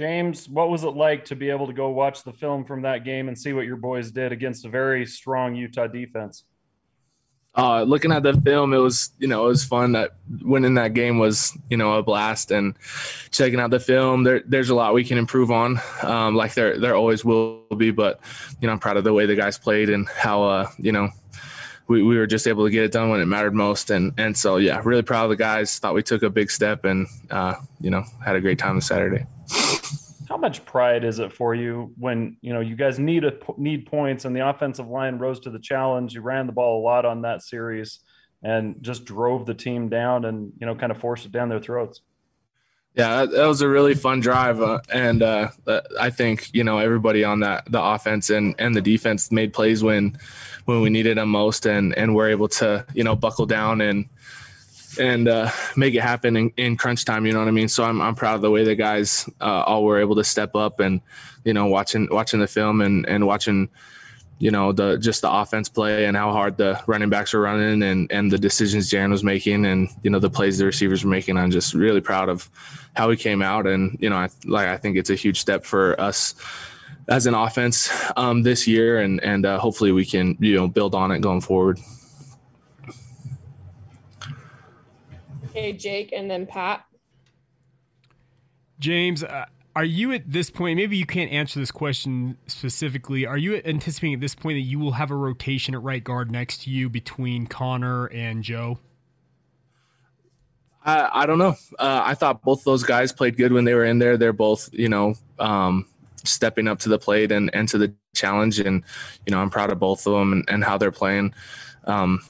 James, what was it like to be able to go watch the film from that game and see what your boys did against a very strong Utah defense? Uh, looking at the film, it was you know it was fun. That winning that game was you know a blast, and checking out the film, there, there's a lot we can improve on, um, like there there always will be. But you know I'm proud of the way the guys played and how uh, you know we, we were just able to get it done when it mattered most. And and so yeah, really proud of the guys. Thought we took a big step and uh, you know had a great time this Saturday. How much pride is it for you when you know you guys need a need points and the offensive line rose to the challenge? You ran the ball a lot on that series and just drove the team down and you know kind of forced it down their throats. Yeah, that was a really fun drive, uh, and uh, I think you know everybody on that the offense and and the defense made plays when when we needed them most, and and we're able to you know buckle down and and uh, make it happen in, in, crunch time. You know what I mean? So I'm I'm proud of the way the guys uh, all were able to step up and you know watching watching the film and and watching you know the just the offense play and how hard the running backs were running and and the decisions Jaren was making and you know the plays the receivers were making. I'm just really proud of how we came out and you know I like I think it's a huge step for us as an offense um, this year and and uh, hopefully we can you know build on it going forward. Okay, Jake, and then Pat. James, uh, are you at this point? Maybe you can't answer this question specifically. Are you anticipating at this point that you will have a rotation at right guard next to you between Connor and Joe? I, I don't know. Uh, I thought both those guys played good when they were in there. They're both, you know, um, stepping up to the plate and, and to the challenge. And, you know, I'm proud of both of them and, and how they're playing. Um,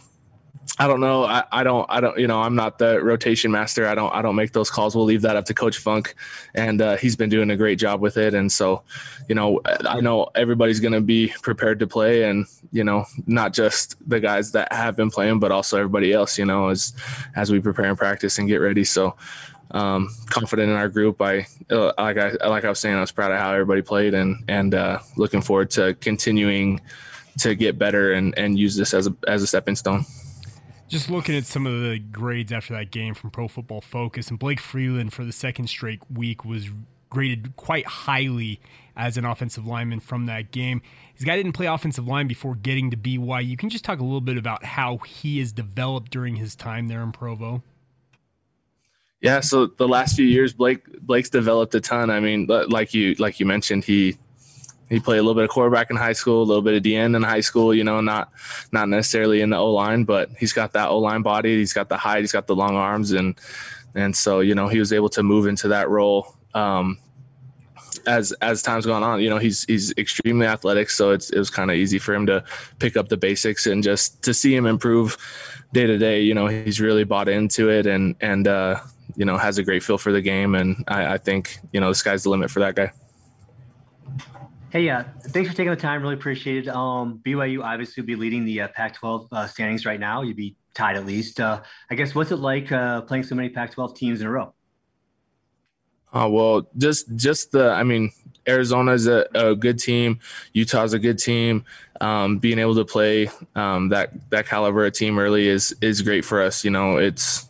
I don't know. I, I don't. I don't. You know, I'm not the rotation master. I don't. I don't make those calls. We'll leave that up to Coach Funk, and uh, he's been doing a great job with it. And so, you know, I know everybody's going to be prepared to play, and you know, not just the guys that have been playing, but also everybody else. You know, as as we prepare and practice and get ready. So, um, confident in our group. I uh, like I like I was saying. I was proud of how everybody played, and and uh, looking forward to continuing to get better and and use this as a as a stepping stone just looking at some of the grades after that game from Pro Football Focus, and Blake Freeland for the second straight week was graded quite highly as an offensive lineman from that game. This guy didn't play offensive line before getting to BYU. You can just talk a little bit about how he has developed during his time there in Provo. Yeah, so the last few years, Blake Blake's developed a ton. I mean, like you like you mentioned, he he played a little bit of quarterback in high school, a little bit of DN in high school. You know, not not necessarily in the O line, but he's got that O line body. He's got the height. He's got the long arms, and and so you know he was able to move into that role. Um, as as time's gone on, you know he's he's extremely athletic, so it's it was kind of easy for him to pick up the basics and just to see him improve day to day. You know he's really bought into it and and uh, you know has a great feel for the game, and I, I think you know the sky's the limit for that guy. Hey, uh, thanks for taking the time. Really appreciate it. Um, BYU obviously will be leading the uh, Pac-12 uh, standings right now. You'd be tied at least. Uh, I guess what's it like uh, playing so many Pac-12 teams in a row? Oh well, just just the. I mean, Arizona's a, a good team. Utah's a good team. Um, being able to play um, that that caliber of team early is is great for us. You know, it's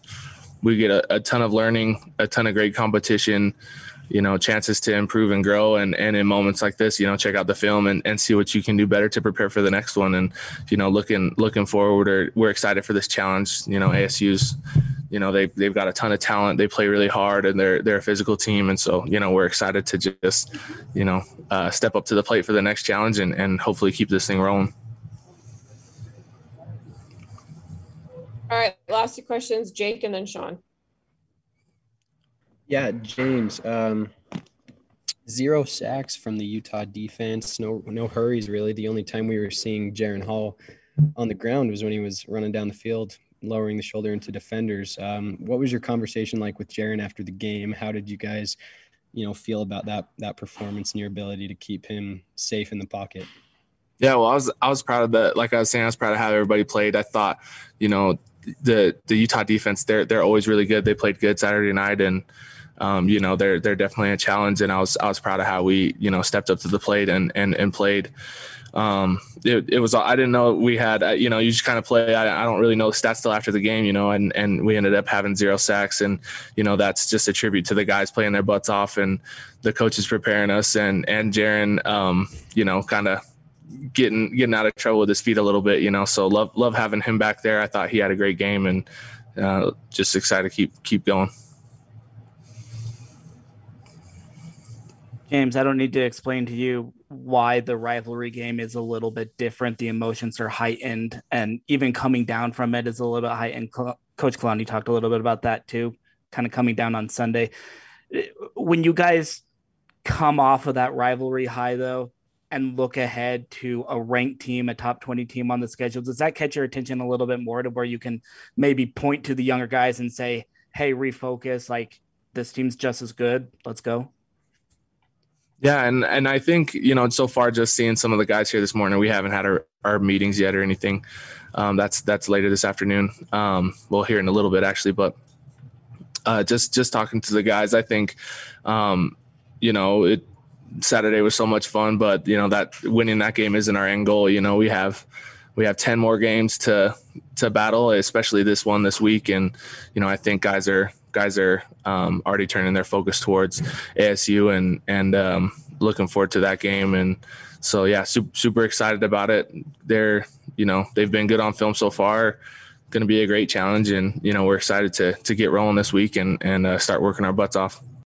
we get a, a ton of learning, a ton of great competition you know chances to improve and grow. And and in moments like this you know check out the film and, and see what you can do better to prepare for the next one. And you know looking looking forward or we're excited for this challenge. You know asu's you know they they've got a ton of talent. They play really hard and they're they're a physical team. And so you know we're excited to just you know uh, step up to the plate for the next challenge and and hopefully keep this thing rolling. All right last two questions jake and then sean yeah, James. Um, zero sacks from the Utah defense. No, no hurries really. The only time we were seeing Jaren Hall on the ground was when he was running down the field, lowering the shoulder into defenders. Um, what was your conversation like with Jaren after the game? How did you guys, you know, feel about that that performance and your ability to keep him safe in the pocket? Yeah, well, I was I was proud of that. Like I was saying, I was proud of how everybody played. I thought, you know, the the Utah defense they're they're always really good. They played good Saturday night and um, you know, they're they're definitely a challenge, and I was I was proud of how we you know stepped up to the plate and and and played. Um, it, it was I didn't know we had uh, you know you just kind of play I, I don't really know stats till after the game you know and and we ended up having zero sacks and you know that's just a tribute to the guys playing their butts off and the coaches preparing us and and Jaren um, you know kind of getting getting out of trouble with his feet a little bit you know so love love having him back there I thought he had a great game and uh, just excited to keep keep going. James, I don't need to explain to you why the rivalry game is a little bit different. The emotions are heightened, and even coming down from it is a little bit heightened. Coach Kalani talked a little bit about that too, kind of coming down on Sunday. When you guys come off of that rivalry high, though, and look ahead to a ranked team, a top 20 team on the schedule, does that catch your attention a little bit more to where you can maybe point to the younger guys and say, hey, refocus, like this team's just as good. Let's go. Yeah, and and I think you know so far just seeing some of the guys here this morning, we haven't had our, our meetings yet or anything. Um, that's that's later this afternoon. Um, we'll hear in a little bit actually, but uh, just just talking to the guys, I think um, you know it. Saturday was so much fun, but you know that winning that game isn't our end goal. You know we have we have 10 more games to to battle especially this one this week and you know i think guys are guys are um, already turning their focus towards ASU and and um, looking forward to that game. And so yeah, super, super excited about it. They're you know they've been good on film so far. Going to be a great challenge, and you know we're excited to to get rolling this week and and uh, start working our butts off.